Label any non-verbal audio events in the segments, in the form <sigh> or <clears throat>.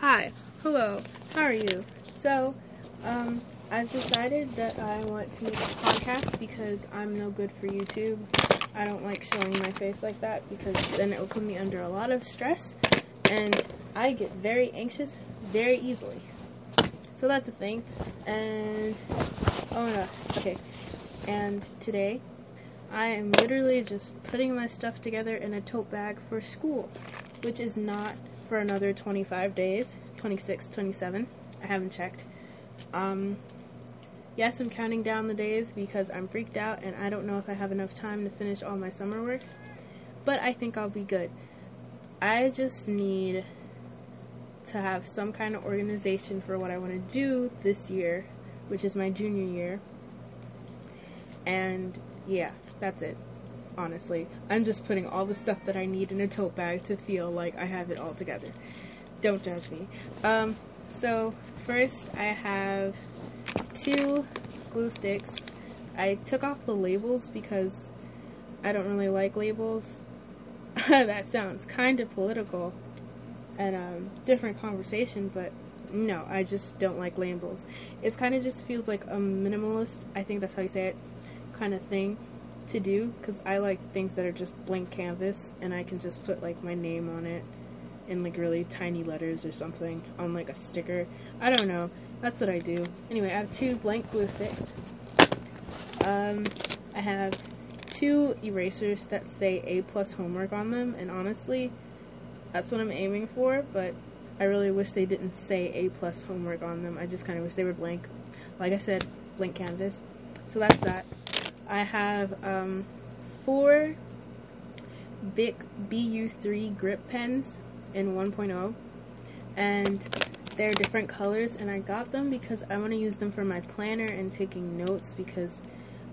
Hi, hello, how are you? So, um, I've decided that I want to make a podcast because I'm no good for YouTube. I don't like showing my face like that because then it will put me under a lot of stress and I get very anxious very easily. So that's a thing. And, oh my gosh, okay. And today, I am literally just putting my stuff together in a tote bag for school, which is not for another 25 days, 26, 27. I haven't checked. Um, yes, I'm counting down the days because I'm freaked out and I don't know if I have enough time to finish all my summer work, but I think I'll be good. I just need to have some kind of organization for what I want to do this year, which is my junior year. And yeah, that's it honestly. I'm just putting all the stuff that I need in a tote bag to feel like I have it all together. Don't judge me. Um, so first I have two glue sticks. I took off the labels because I don't really like labels. <laughs> that sounds kind of political and um, different conversation, but no, I just don't like labels. It kind of just feels like a minimalist, I think that's how you say it, kind of thing to do because I like things that are just blank canvas and I can just put like my name on it in like really tiny letters or something on like a sticker. I don't know. That's what I do. Anyway, I have two blank glue sticks. Um, I have two erasers that say A plus homework on them, and honestly, that's what I'm aiming for. But I really wish they didn't say A plus homework on them. I just kind of wish they were blank. Like I said, blank canvas. So that's that. I have um, four Bic BU3 grip pens in 1.0 and they're different colors and I got them because I want to use them for my planner and taking notes because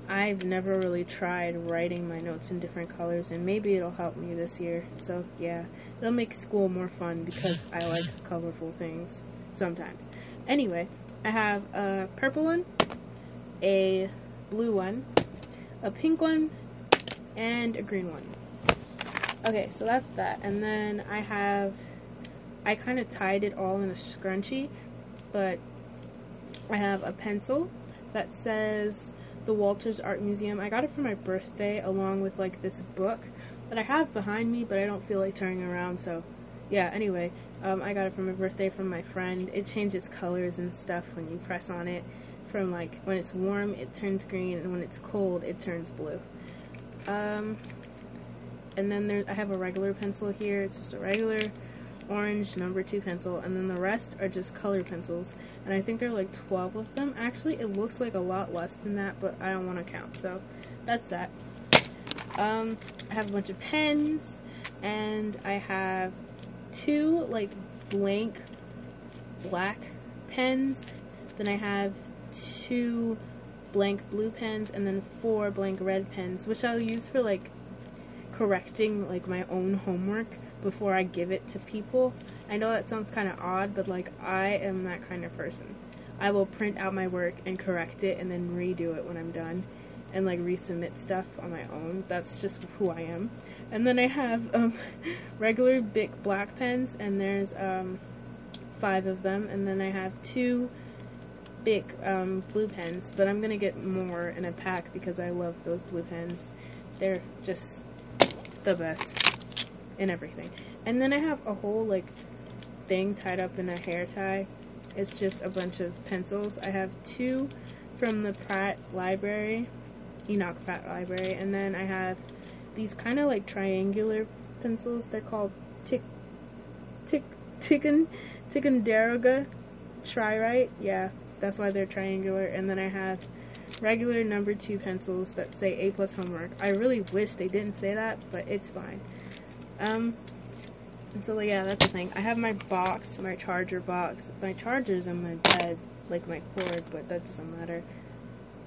I've never really tried writing my notes in different colors and maybe it'll help me this year. So yeah, it'll make school more fun because I like <laughs> colorful things sometimes. Anyway, I have a purple one, a blue one, a pink one, and a green one. Okay, so that's that. And then I have, I kind of tied it all in a scrunchie, but I have a pencil that says the Walters Art Museum. I got it for my birthday along with like this book that I have behind me, but I don't feel like turning around, so yeah, anyway, um, I got it for my birthday from my friend. It changes colors and stuff when you press on it from like when it's warm it turns green and when it's cold it turns blue. Um, and then there I have a regular pencil here. It's just a regular orange number two pencil and then the rest are just color pencils. And I think there are like 12 of them. Actually it looks like a lot less than that but I don't want to count so that's that. Um, I have a bunch of pens and I have two like blank black pens. Then I have two blank blue pens and then four blank red pens, which I'll use for like correcting like my own homework before I give it to people. I know that sounds kind of odd, but like I am that kind of person. I will print out my work and correct it and then redo it when I'm done and like resubmit stuff on my own. That's just who I am. And then I have um, <laughs> regular Bic black pens and there's um, five of them and then I have two Bic um, blue pens, but I'm gonna get more in a pack because I love those blue pens. They're just the best in everything. And then I have a whole like thing tied up in a hair tie. It's just a bunch of pencils. I have two from the Pratt Library, Enoch Pratt Library, and then I have these kind of like triangular pencils. They're called Tick Tick Tikkun Ticonderoga Tri-Write. Yeah, that's why they're triangular. And then I have regular number two pencils that say A plus homework. I really wish they didn't say that, but it's fine. Um, so yeah, that's the thing. I have my box, my charger box. My charger's in my bed, like my cord, but that doesn't matter.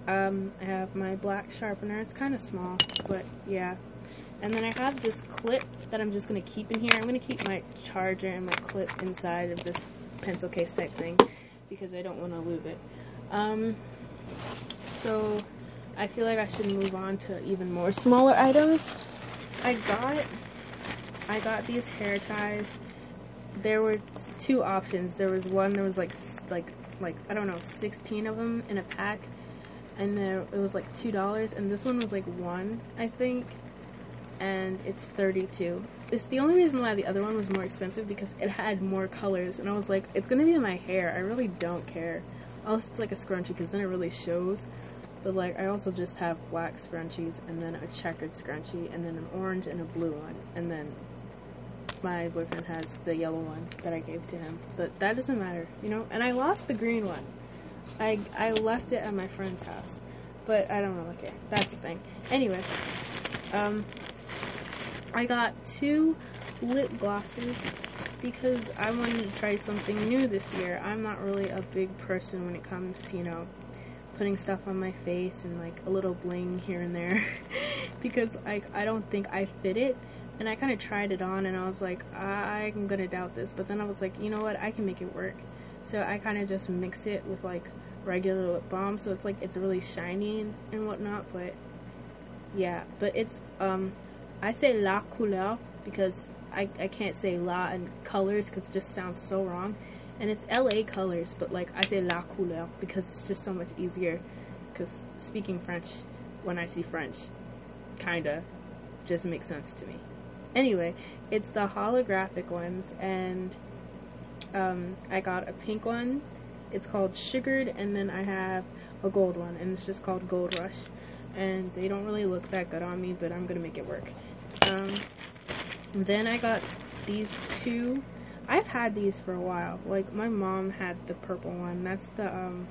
Um, I have my black sharpener. It's kind of small, but yeah. And then I have this clip that I'm just going to keep in here. I'm going to keep my charger and my clip inside of this pencil case type thing because I don't want to lose it. Um, so I feel like I should move on to even more smaller items. I got I got these hair ties there were two options. There was one. There was like like like I don't know, 16 of them in a pack, and there it was like two dollars. And this one was like one, I think, and it's 32. It's the only reason why the other one was more expensive because it had more colors, and I was like, it's gonna be in my hair. I really don't care. Unless it's like a scrunchie, because then it really shows. But like, I also just have black scrunchies, and then a checkered scrunchie, and then an orange and a blue one, and then my boyfriend has the yellow one that I gave to him. But that doesn't matter, you know? And I lost the green one. I, I left it at my friend's house. But I don't really care. That's the thing. Anyway, um, I got two lip glosses because I wanted to try something new this year. I'm not really a big person when it comes to, you know, putting stuff on my face and like a little bling here and there <laughs> because like I don't think I fit it. And I kind of tried it on and I was like I'm gonna doubt this. But then I was like you know what? I can make it work. So I kind of just mix it with like regular lip balm. So it's like it's really shiny and whatnot but yeah. But it's um I say la couleur because I, I can't say la and colors because it just sounds so wrong and it's LA colors but like I say la couleur because it's just so much easier because speaking French when I see French kinda just makes sense to me Anyway, it's the holographic ones, and um, I got a pink one. It's called Sugared, and then I have a gold one, and it's just called Gold Rush. And they don't really look that good on me, but I'm gonna make it work. Um, then I got these two. I've had these for a while. Like my mom had the purple one. That's the um.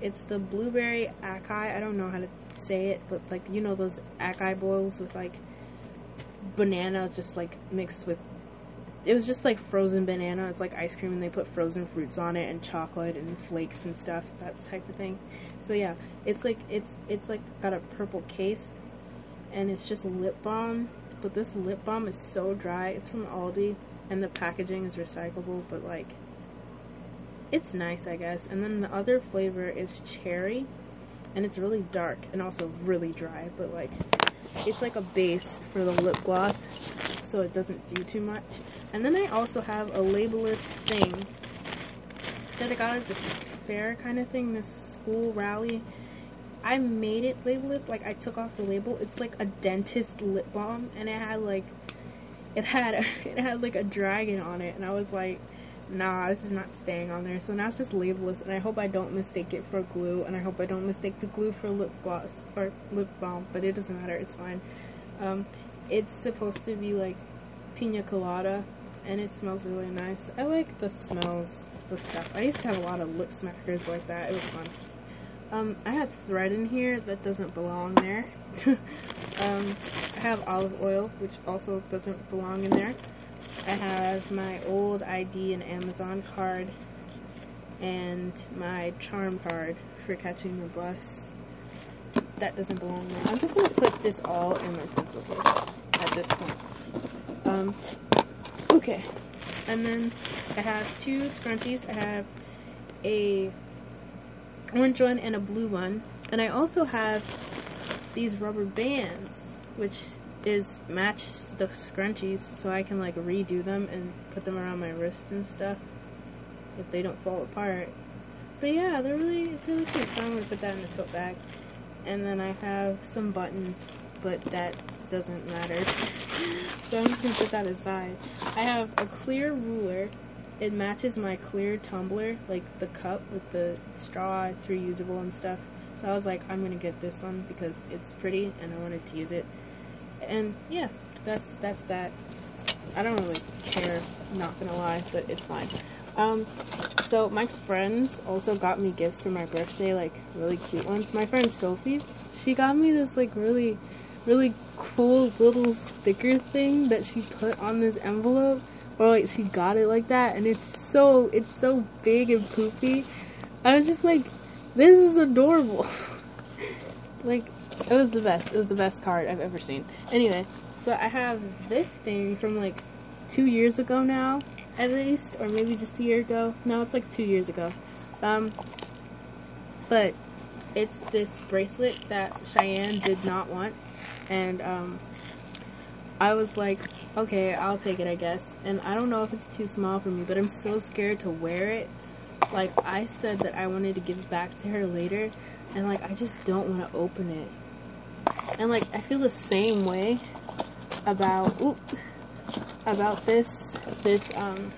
It's the blueberry acai. I don't know how to say it, but like you know those acai boils with like banana just like mixed with it was just like frozen banana. It's like ice cream and they put frozen fruits on it and chocolate and flakes and stuff, that type of thing. So yeah, it's like it's it's like got a purple case and it's just lip balm, but this lip balm is so dry. It's from Aldi and the packaging is recyclable, but like it's nice, I guess. And then the other flavor is cherry and it's really dark and also really dry, but like it's like a base for the lip gloss so it doesn't do too much. And then I also have a labelless thing that I got at this fair kind of thing, this school rally. I made it labelless, like I took off the label. It's like a dentist lip balm and it had like it had <laughs> it had like a dragon on it and I was like nah, this is not staying on there. So now it's just labelless, and I hope I don't mistake it for glue, and I hope I don't mistake the glue for lip gloss or lip balm, but it doesn't matter, it's fine. Um, it's supposed to be like pina colada, and it smells really nice. I like the smells, the stuff. I used to have a lot of lip smackers like that, it was fun. Um, I have thread in here that doesn't belong there. <laughs> um, I have olive oil, which also doesn't belong in there. I have my old ID and Amazon card and my charm card for catching the bus. That doesn't belong there. I'm just gonna put this all in my pencil case at this point. Um, okay. And then I have two scrunchies. I have a orange one and a blue one. And I also have these rubber bands, which is match the scrunchies so I can like redo them and put them around my wrist and stuff if they don't fall apart. But yeah, they're really it's really cute. So I'm gonna put that in the tote bag. And then I have some buttons, but that doesn't matter. <laughs> so I'm just gonna put that aside. I have a clear ruler. It matches my clear tumbler, like the cup with the straw. It's reusable and stuff. So I was like, I'm gonna get this one because it's pretty and I wanted to use it and yeah, that's that's that. I don't really care, not gonna lie, but it's fine. Um, so my friends also got me gifts for my birthday, like really cute ones. My friend Sophie, she got me this like really, really cool little sticker thing that she put on this envelope, or like she got it like that, and it's so it's so big and poopy. I was just like, this is adorable. <laughs> like it was the best. It was the best card I've ever seen. Anyway, so I have this thing from like two years ago now, at least, or maybe just a year ago. No, it's like two years ago. Um, but it's this bracelet that Cheyenne did not want, and um, I was like, okay, I'll take it, I guess. And I don't know if it's too small for me, but I'm so scared to wear it. Like, I said that I wanted to give it back to her later, and like, I just don't want to open it. And like, I feel the same way about, oop, about this, this, um,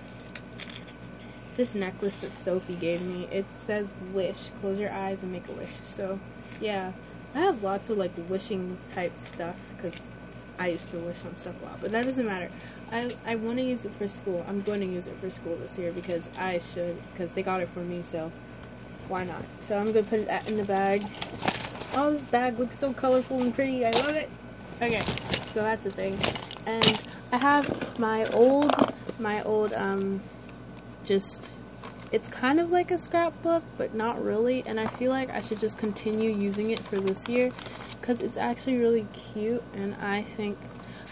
this necklace that Sophie gave me. It says wish. Close your eyes and make a wish. So, yeah. I have lots of like wishing type stuff because I used to wish on stuff a lot, but that doesn't matter. I I want to use it for school. I'm going to use it for school this year because I should because they got it for me, so why not? So I'm gonna put it in the bag. Oh, this bag looks so colorful and pretty. I love it. Okay, so that's the thing, and I have my old my old um just it's kind of like a scrapbook, but not really. And I feel like I should just continue using it for this year because it's actually really cute. And I think,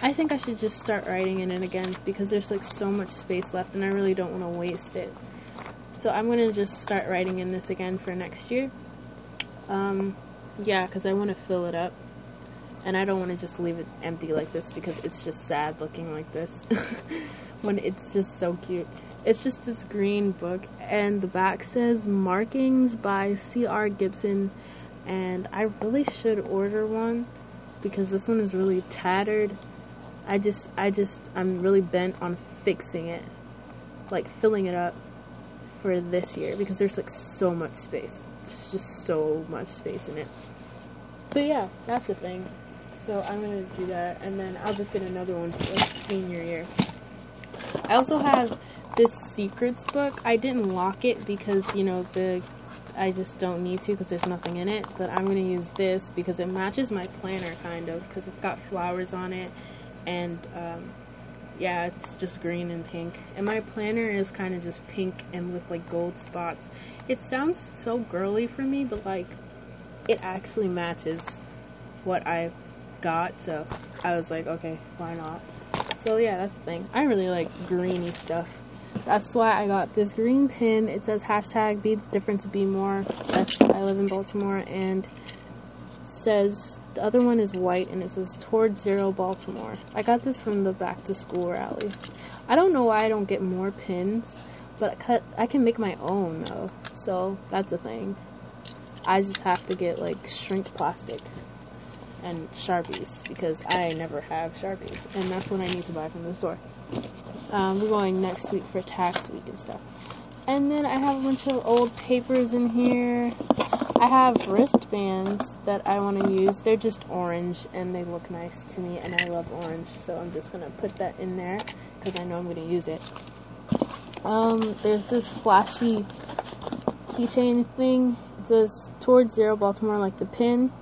I think I should just start writing in it again because there's like so much space left, and I really don't want to waste it. So I'm gonna just start writing in this again for next year. Um, yeah, because I want to fill it up. And I don't want to just leave it empty like this because it's just sad looking like this <laughs> when it's just so cute. It's just this green book, and the back says Markings by C.R. Gibson. And I really should order one because this one is really tattered. I just, I just, I'm really bent on fixing it, like filling it up for this year because there's like so much space. There's just so much space in it. But yeah, that's the thing. So I'm gonna do that, and then I'll just get another one for like senior year. I also have this secrets book. I didn't lock it because, you know, the I just don't need to because there's nothing in it. But I'm going to use this because it matches my planner kind of because it's got flowers on it. And, um, yeah, it's just green and pink. And my planner is kind of just pink and with like gold spots. It sounds so girly for me, but like it actually matches what I've got. So I was like, okay, why not? So yeah, that's the thing. I really like greeny stuff. That's why I got this green pin. It says hashtag be the difference, be more. I live in Baltimore and says the other one is white and it says towards zero Baltimore. I got this from the back to school rally. I don't know why I don't get more pins, but I, I can make my own though. So that's the thing. I just have to get like shrink plastic and Sharpies because I never have Sharpies, and that's what I need to buy from the store. Um, we're going next week for tax week and stuff. And then I have a bunch of old papers in here. I have wristbands that I want to use. They're just orange and they look nice to me, and I love orange, so I'm just gonna put that in there because I know I'm gonna use it. Um, there's this flashy keychain thing. It says towards zero Baltimore, like the pin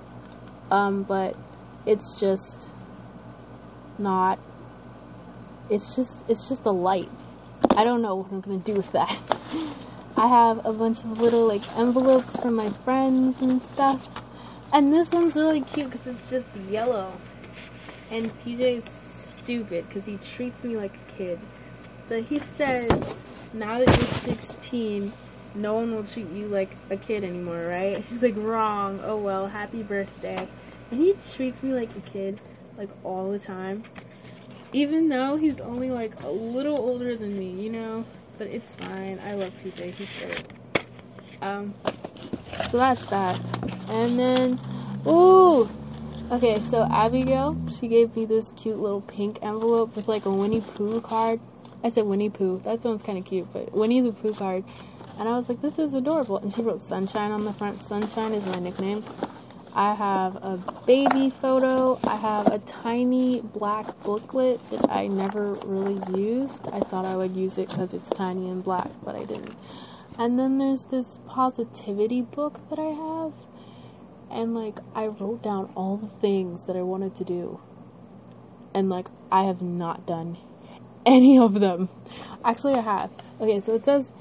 um, but it's just not. It's just it's just a light. I don't know what I'm gonna do with that. <laughs> I have a bunch of little like envelopes from my friends and stuff, and this one's really cute because it's just yellow. And PJ is stupid because he treats me like a kid. But he says, now that you're 16, no one will treat you like a kid anymore, right? <laughs> He's like, wrong. Oh well, happy birthday. And he treats me like a kid, like all the time. Even though he's only like a little older than me, you know? But it's fine. I love PJ. He's great. Um, so that's that. And then, ooh! Okay, so Abigail, she gave me this cute little pink envelope with like a Winnie Pooh card. I said Winnie Pooh. That sounds kind of cute, but Winnie the Pooh card. And I was like, this is adorable. And she wrote Sunshine on the front. Sunshine is my nickname. I have a baby photo. I have a tiny black booklet that I never really used. I thought I would use it because it's tiny and black, but I didn't. And then there's this positivity book that I have. And like, I wrote down all the things that I wanted to do. And like, I have not done any of them. Actually, I have. Okay, so it says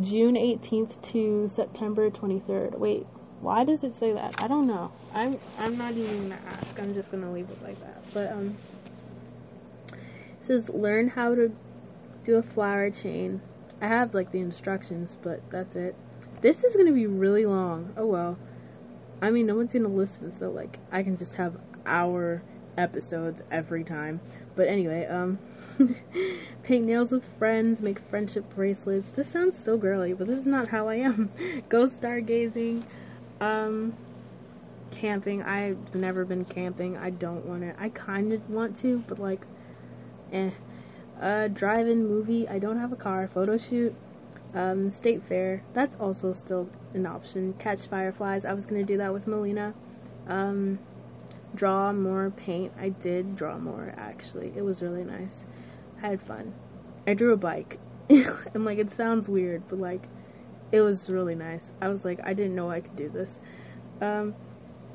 June 18th to September 23rd. Wait, why does it say that? I don't know. I'm I'm not even gonna ask. I'm just gonna leave it like that. But um, it says learn how to do a flower chain. I have like the instructions, but that's it. This is gonna be really long. Oh well. I mean, no one's gonna listen, so like I can just have hour episodes every time. But anyway, um, <laughs> paint nails with friends, make friendship bracelets. This sounds so girly, but this is not how I am. <laughs> Go stargazing, um, camping. I've never been camping. I don't want to. I kind of want to, but like, eh. Uh, drive-in movie. I don't have a car. Photo shoot. Um, state fair. That's also still an option. Catch fireflies. I was gonna do that with Melina. Um, draw more, paint. I did draw more actually. It was really nice. I had fun. I drew a bike. <laughs> and like it sounds weird, but like it was really nice. I was like I didn't know I could do this. Um,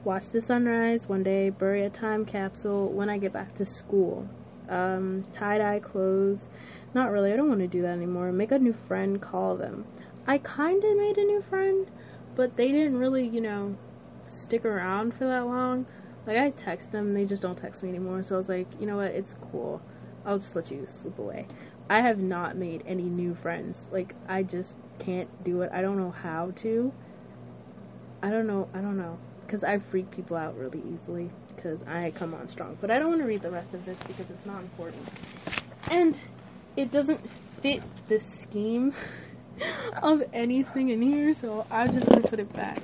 watch the sunrise one day, bury a time capsule when I get back to school. Um, tie dye clothes. Not really, I don't want to do that anymore. Make a new friend, call them. I kinda made a new friend, but they didn't really, you know, stick around for that long. Like I text them, they just don't text me anymore. So I was like, you know what, it's cool. I'll just let you slip away. I have not made any new friends. Like I just can't do it. I don't know how to. I don't know. I don't know because I freak people out really easily because I come on strong. But I don't want to read the rest of this because it's not important. And it doesn't fit the scheme <laughs> of anything in here, so I'm just gonna put it back.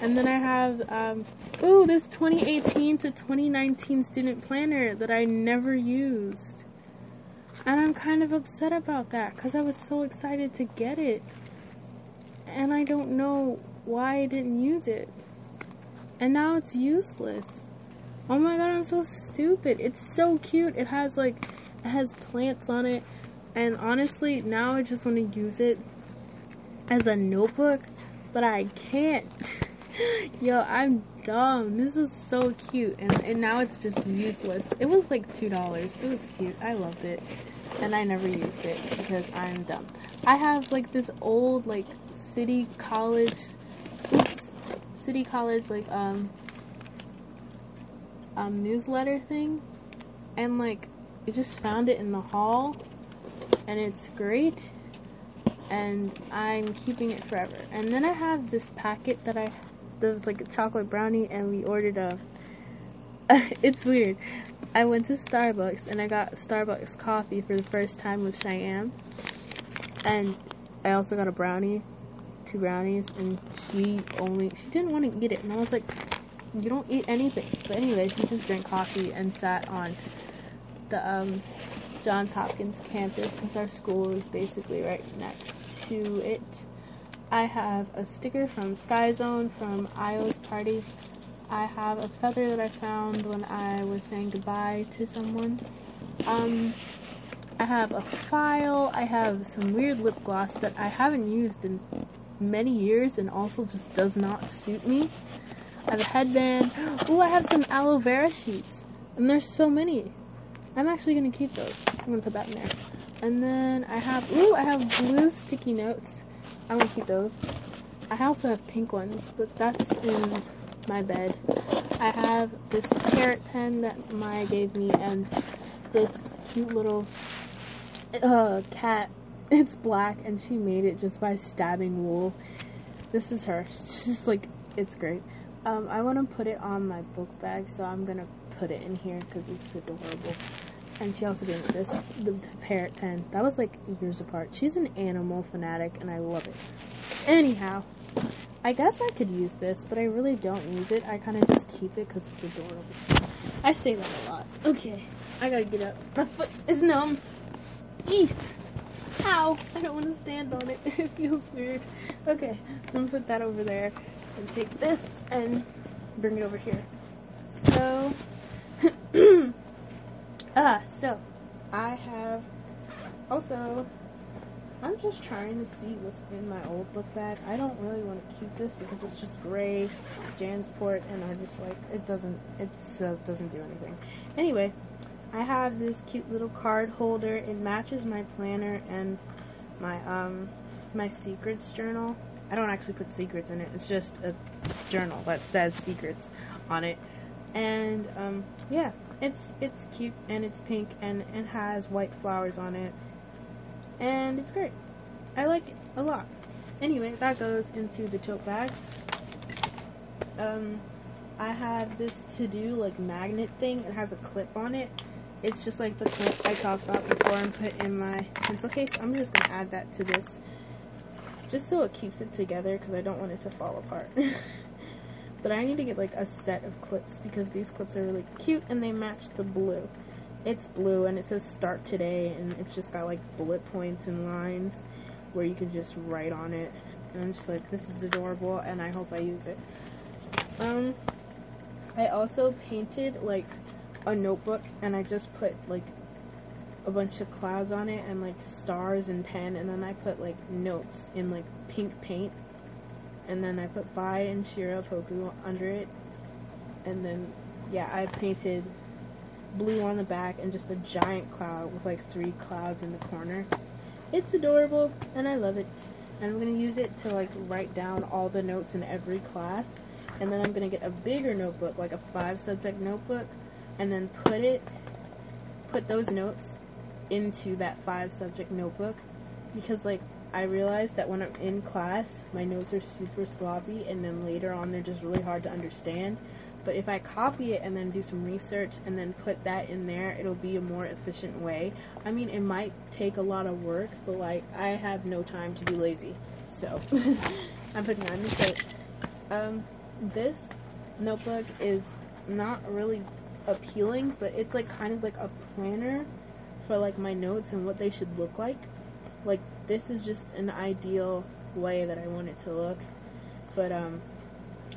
And then I have, um, ooh, this 2018 to 2019 student planner that I never used. And I'm kind of upset about that because I was so excited to get it. And I don't know why I didn't use it. And now it's useless. Oh my god, I'm so stupid. It's so cute. It has like, it has plants on it. And honestly, now I just want to use it as a notebook, but I can't. <laughs> <laughs> Yo, I'm dumb. This is so cute. And, and now it's just useless. It was like $2. It was cute. I loved it. And I never used it because I'm dumb. I have like this old like city college oops city college like um um newsletter thing and like I just found it in the hall and it's great and I'm keeping it forever. And then I have this packet that I that was like a chocolate brownie and we ordered a <laughs> it's weird. I went to Starbucks and I got Starbucks coffee for the first time with Cheyenne. And I also got a brownie, two brownies, and she only she didn't want to eat it and I was like, You don't eat anything. But anyway, she just drank coffee and sat on the um Johns Hopkins campus because our school is basically right next to it. I have a sticker from Sky Zone from Io's party. I have a feather that I found when I was saying goodbye to someone. Um, I have a file. I have some weird lip gloss that I haven't used in many years and also just does not suit me. I have a headband. <gasps> Oh, I have some aloe vera sheets. And there's so many. I'm actually gonna keep those. I'm gonna put that in there. And then I have, ooh, I have blue sticky notes. I'm gonna keep those. I also have pink ones, but that's in my bed. I have this parrot pen that Maya gave me and this cute little uh, cat. <laughs> It's black and she made it just by stabbing wool. This is her. <laughs> It's just like, it's great. Um, I want to put it on my book bag, so I'm gonna put it in here because it's adorable. And she also gave me this, the, the parrot pen. That was like years apart. She's an animal fanatic and I love it. Anyhow, I guess I could use this, but I really don't use it. I kind of just keep it because it's adorable. I say that a lot. Okay, I gotta get up. My foot is numb. Eee! Ow! I don't want to stand on it. <laughs> it feels weird. Okay, so I'm gonna put that over there and take this and bring it over here. So, <clears throat> ah, so I have also. I'm just trying to see what's in my old book bag. I don't really want to keep this because it's just gray Jansport, and I just like it doesn't it uh, doesn't do anything. Anyway, I have this cute little card holder. It matches my planner and my um my secrets journal. I don't actually put secrets in it. It's just a journal that says secrets on it. And um yeah, it's it's cute and it's pink and it has white flowers on it. And it's great. I like it a lot. Anyway, that goes into the tote bag. Um I have this to do like magnet thing. It has a clip on it it's just like the clip I talked about before and put in my pencil case. I'm just gonna add that to this, just so it keeps it together because I don't want it to fall apart. <laughs> but I need to get like a set of clips because these clips are really cute and they match the blue. It's blue and it says start today and it's just got like bullet points and lines where you can just write on it. And I'm just like, this is adorable and I hope I use it. Um, I also painted like a notebook and I just put like a bunch of clouds on it and like stars and pen and then I put like notes in like pink paint and then I put Bai and Shirapoku under it. And then yeah I painted blue on the back and just a giant cloud with like three clouds in the corner. It's adorable and I love it. And I'm gonna use it to like write down all the notes in every class. And then I'm gonna get a bigger notebook like a five subject notebook and then put it put those notes into that five subject notebook. Because like I realized that when I'm in class my notes are super sloppy and then later on they're just really hard to understand. But if I copy it and then do some research and then put that in there it'll be a more efficient way. I mean it might take a lot of work but like I have no time to be lazy. So <laughs> I'm putting on the plate um this notebook is not really appealing, but it's like kind of like a planner for like my notes and what they should look like. Like this is just an ideal way that I want it to look. But um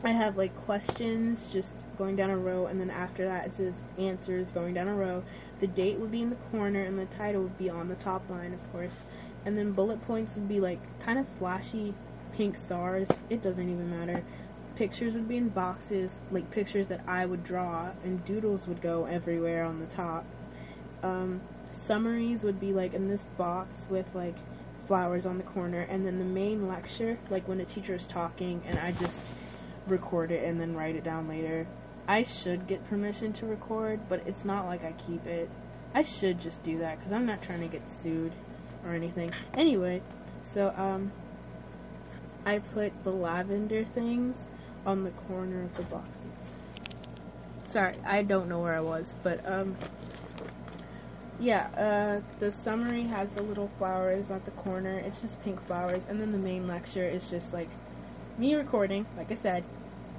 I have like questions just going down a row and then after that it says answers going down a row. The date would be in the corner and the title would be on the top line of course. And then bullet points would be like kind of flashy pink stars. It doesn't even matter pictures would be in boxes, like pictures that I would draw, and doodles would go everywhere on the top. Um, summaries would be like in this box with like flowers on the corner, and then the main lecture, like when a teacher is talking, and I just record it and then write it down later. I should get permission to record, but it's not like I keep it. I should just do that because I'm not trying to get sued or anything. Anyway, so um, I put the lavender things on the corner of the boxes. Sorry, I don't know where I was, but um yeah, uh the summary has the little flowers at the corner. It's just pink flowers and then the main lecture is just like me recording, like I said,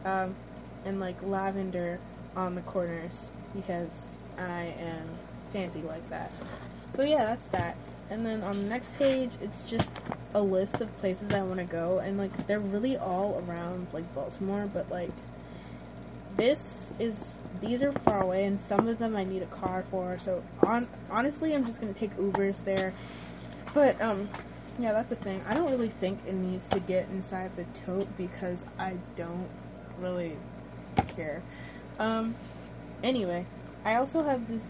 um and like lavender on the corners because I am fancy like that. So yeah, that's that. And then on the next page, it's just a list of places I want to go, and like they're really all around like Baltimore, but like this is these are far away, and some of them I need a car for. So on honestly, I'm just gonna take Ubers there. But um, yeah, that's the thing. I don't really think it needs to get inside the tote because I don't really care. Um, anyway, I also have this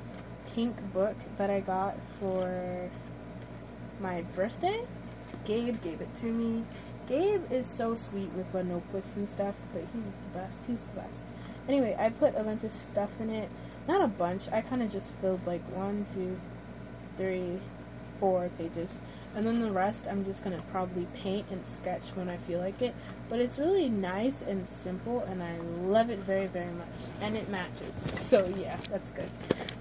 pink book that I got for my birthday Gabe gave it to me. Gabe is so sweet with my notebooks and stuff, but he's the best. He's the best. Anyway, I put a bunch of stuff in it. Not a bunch. I kind of just filled like one, two, three, four pages. And then the rest I'm just going to probably paint and sketch when I feel like it. But it's really nice and simple, and I love it very, very much. And it matches. So yeah, that's good.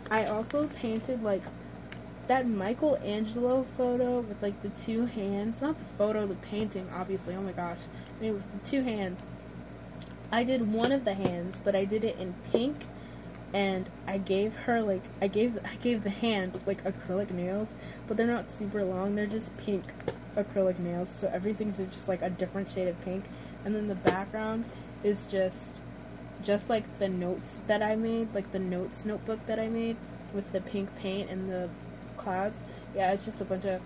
I also painted like that Michelangelo photo with like the two hands, not the photo, the painting, obviously. Oh my gosh, I mean, with the two hands. I did one of the hands, but I did it in pink, and I gave her like I gave I gave the hand like acrylic nails, but they're not super long. They're just pink acrylic nails, so everything's just like a different shade of pink. And then the background is just just like the notes that I made, like the notes notebook that I made with the pink paint and the clouds. Yeah, it's just a bunch of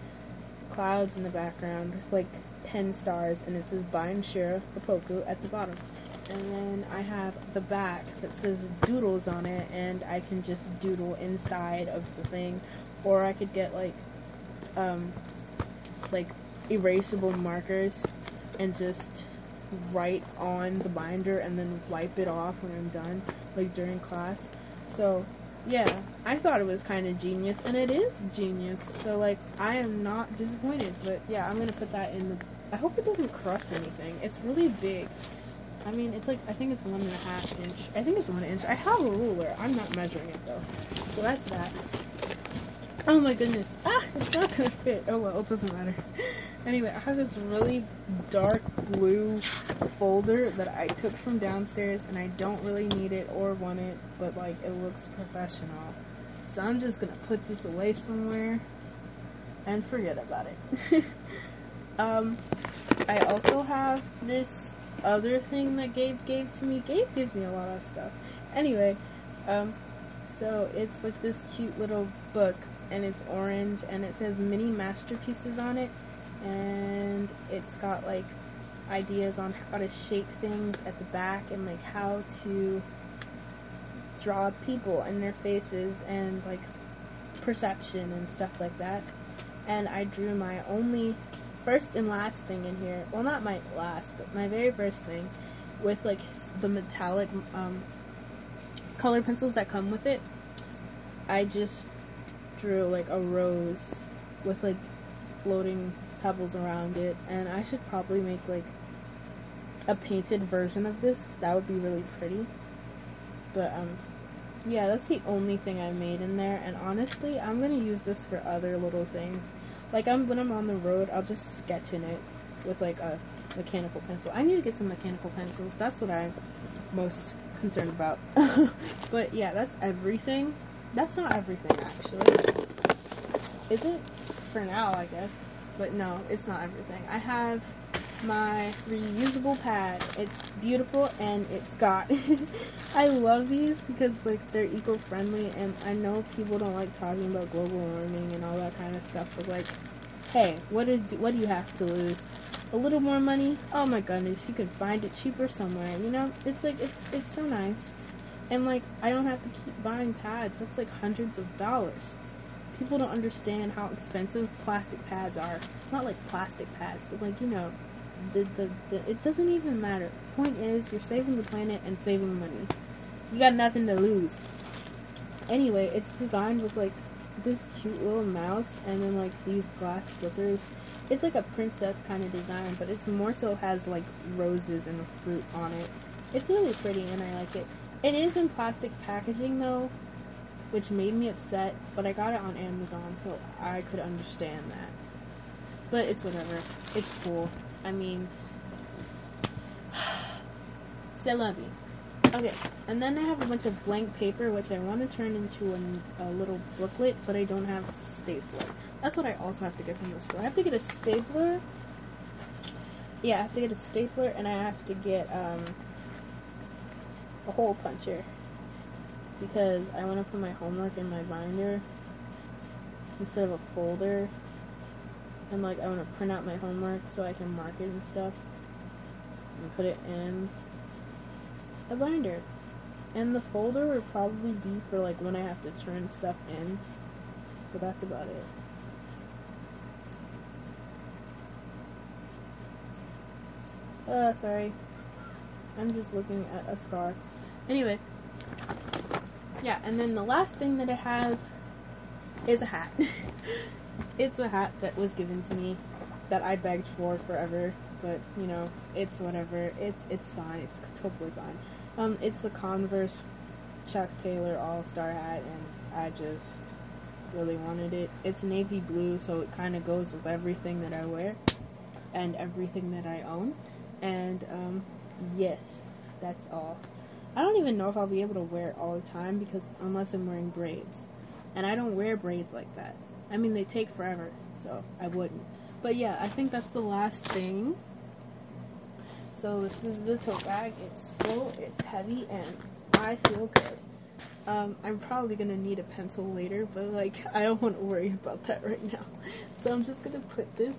clouds in the background with like 10 stars, and it says Bayan Shira Opoku at the bottom. And then I have the back that says doodles on it, and I can just doodle inside of the thing, or I could get like, um, like erasable markers and just write on the binder and then wipe it off when I'm done, like during class. So yeah, I thought it was kind of genius, and it is genius. So like, I am not disappointed. But yeah, I'm gonna put that in the. I hope it doesn't crush anything. It's really big. I mean, it's like I think it's one and a half inch. I think it's one inch. I have a ruler. I'm not measuring it though, so that's that. Oh my goodness. Ah, it's not gonna fit. Oh well, it doesn't matter. Anyway, I have this really dark blue folder that I took from downstairs, and I don't really need it or want it, but like it looks professional. So I'm just gonna put this away somewhere and forget about it. <laughs> um, I also have this other thing that Gabe gave to me. Gabe gives me a lot of stuff. Anyway, um, so it's like this cute little book, and it's orange, and it says mini masterpieces on it, and it's got like ideas on how to shape things at the back and like how to draw people and their faces and like perception and stuff like that. And I drew my only first and last thing in here. Well, not my last, but my very first thing with like the metallic um, color pencils that come with it. I just drew like a rose with like floating pebbles around it, and I should probably make like a painted version of this. That would be really pretty. But um yeah, that's the only thing I made in there, and honestly, I'm gonna use this for other little things. Like I'm when I'm on the road, I'll just sketch in it with like a mechanical pencil. I need to get some mechanical pencils. That's what I'm most concerned about. <laughs> but yeah, that's everything. That's not everything actually. Is it? For now, I guess. But no, it's not everything. I have my reusable pad. It's beautiful and it's got <laughs> I love these because like they're eco-friendly and I know people don't like talking about global warming and all that kind of stuff but like hey, what did what do you have to lose? A little more money? Oh my goodness, you can find it cheaper somewhere. You know, it's like it's it's so nice. And like I don't have to keep buying pads. That's like hundreds of dollars. People don't understand how expensive plastic pads are. Not like plastic pads, but like you know, the, the, the, it doesn't even matter. Point is, you're saving the planet and saving money. You got nothing to lose. Anyway, it's designed with like this cute little mouse and then like these glass slippers. It's like a princess kind of design, but it's more so has like roses and fruit on it. It's really pretty and I like it. It is in plastic packaging though, which made me upset, but I got it on Amazon so I could understand that. But it's whatever. It's cool. I mean, <sighs> say love you. Okay, and then I have a bunch of blank paper, which I want to turn into a, a, little booklet, but I don't have stapler. That's what I also have to get from the store. I have to get a stapler. Yeah, I have to get a stapler, and I have to get um, a hole puncher because I want to put my homework in my binder instead of a folder and like I want to print out my homework so I can mark it and stuff and put it in a binder. And the folder would probably be for like when I have to turn stuff in. But that's about it. Uh, sorry. I'm just looking at a scar. Anyway. Yeah, and then the last thing that I have is a hat. <laughs> it's a hat that was given to me that I begged for forever, but you know, it's whatever. It's it's fine. It's totally fine. Um, it's a Converse Chuck Taylor All Star hat, and I just really wanted it. It's navy blue, so it kind of goes with everything that I wear and everything that I own. And um, yes, that's all. I don't even know if I'll be able to wear it all the time because unless I'm wearing braids, and I don't wear braids like that. I mean, they take forever, so I wouldn't. But yeah, I think that's the last thing. So this is the tote bag. It's full, it's heavy, and I feel good. Um, I'm probably gonna need a pencil later, but like, I don't want to worry about that right now. So I'm just gonna put this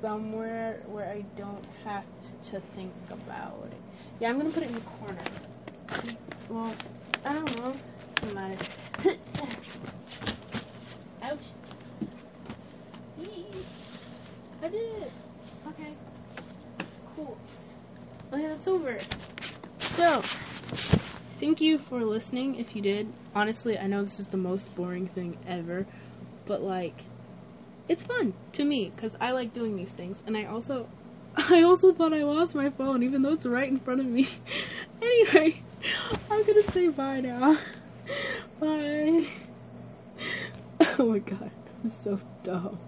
somewhere where I don't have to think about it. Yeah, I'm gonna put it in the corner. Well, I don't know. Doesn't matter. <laughs> Ouch. Eee. I did it. Okay. Cool. Oh, okay, that's over. So, thank you for listening if you did. Honestly, I know this is the most boring thing ever, but like, it's fun to me because I like doing these things. And I also, <laughs> I also thought I lost my phone, even though it's right in front of me. <laughs> anyway, I'm gonna say bye now. <laughs> Bye. <laughs> Oh my god, so dumb.